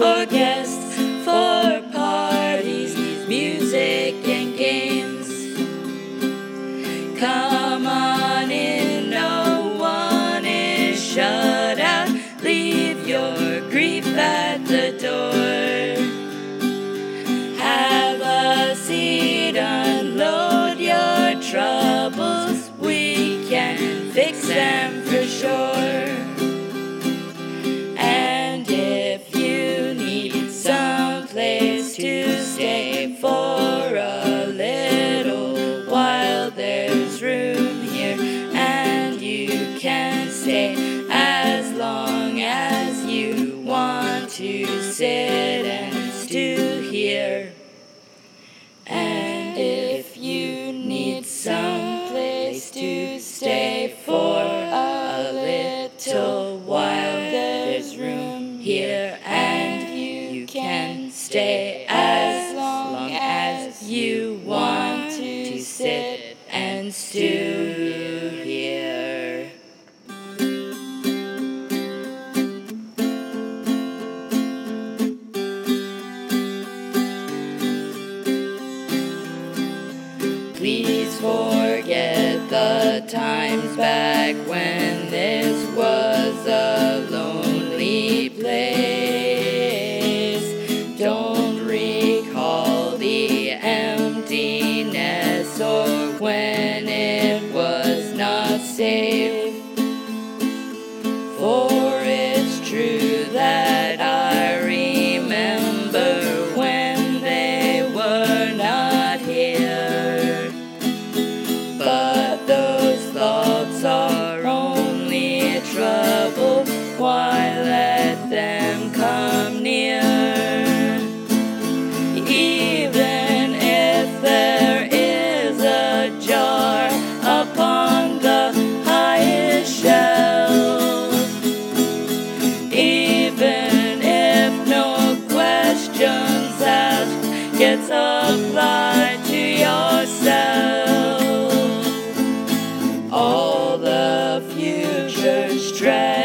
for guests, for parties, music and games. To sit and stew here. And if you need some place to stay for a little while, there's room here, and you can stay as long as you want to sit and stew times back when this was a lonely place. Don't recall the emptiness or when it was not safe. Yourself, all future stress.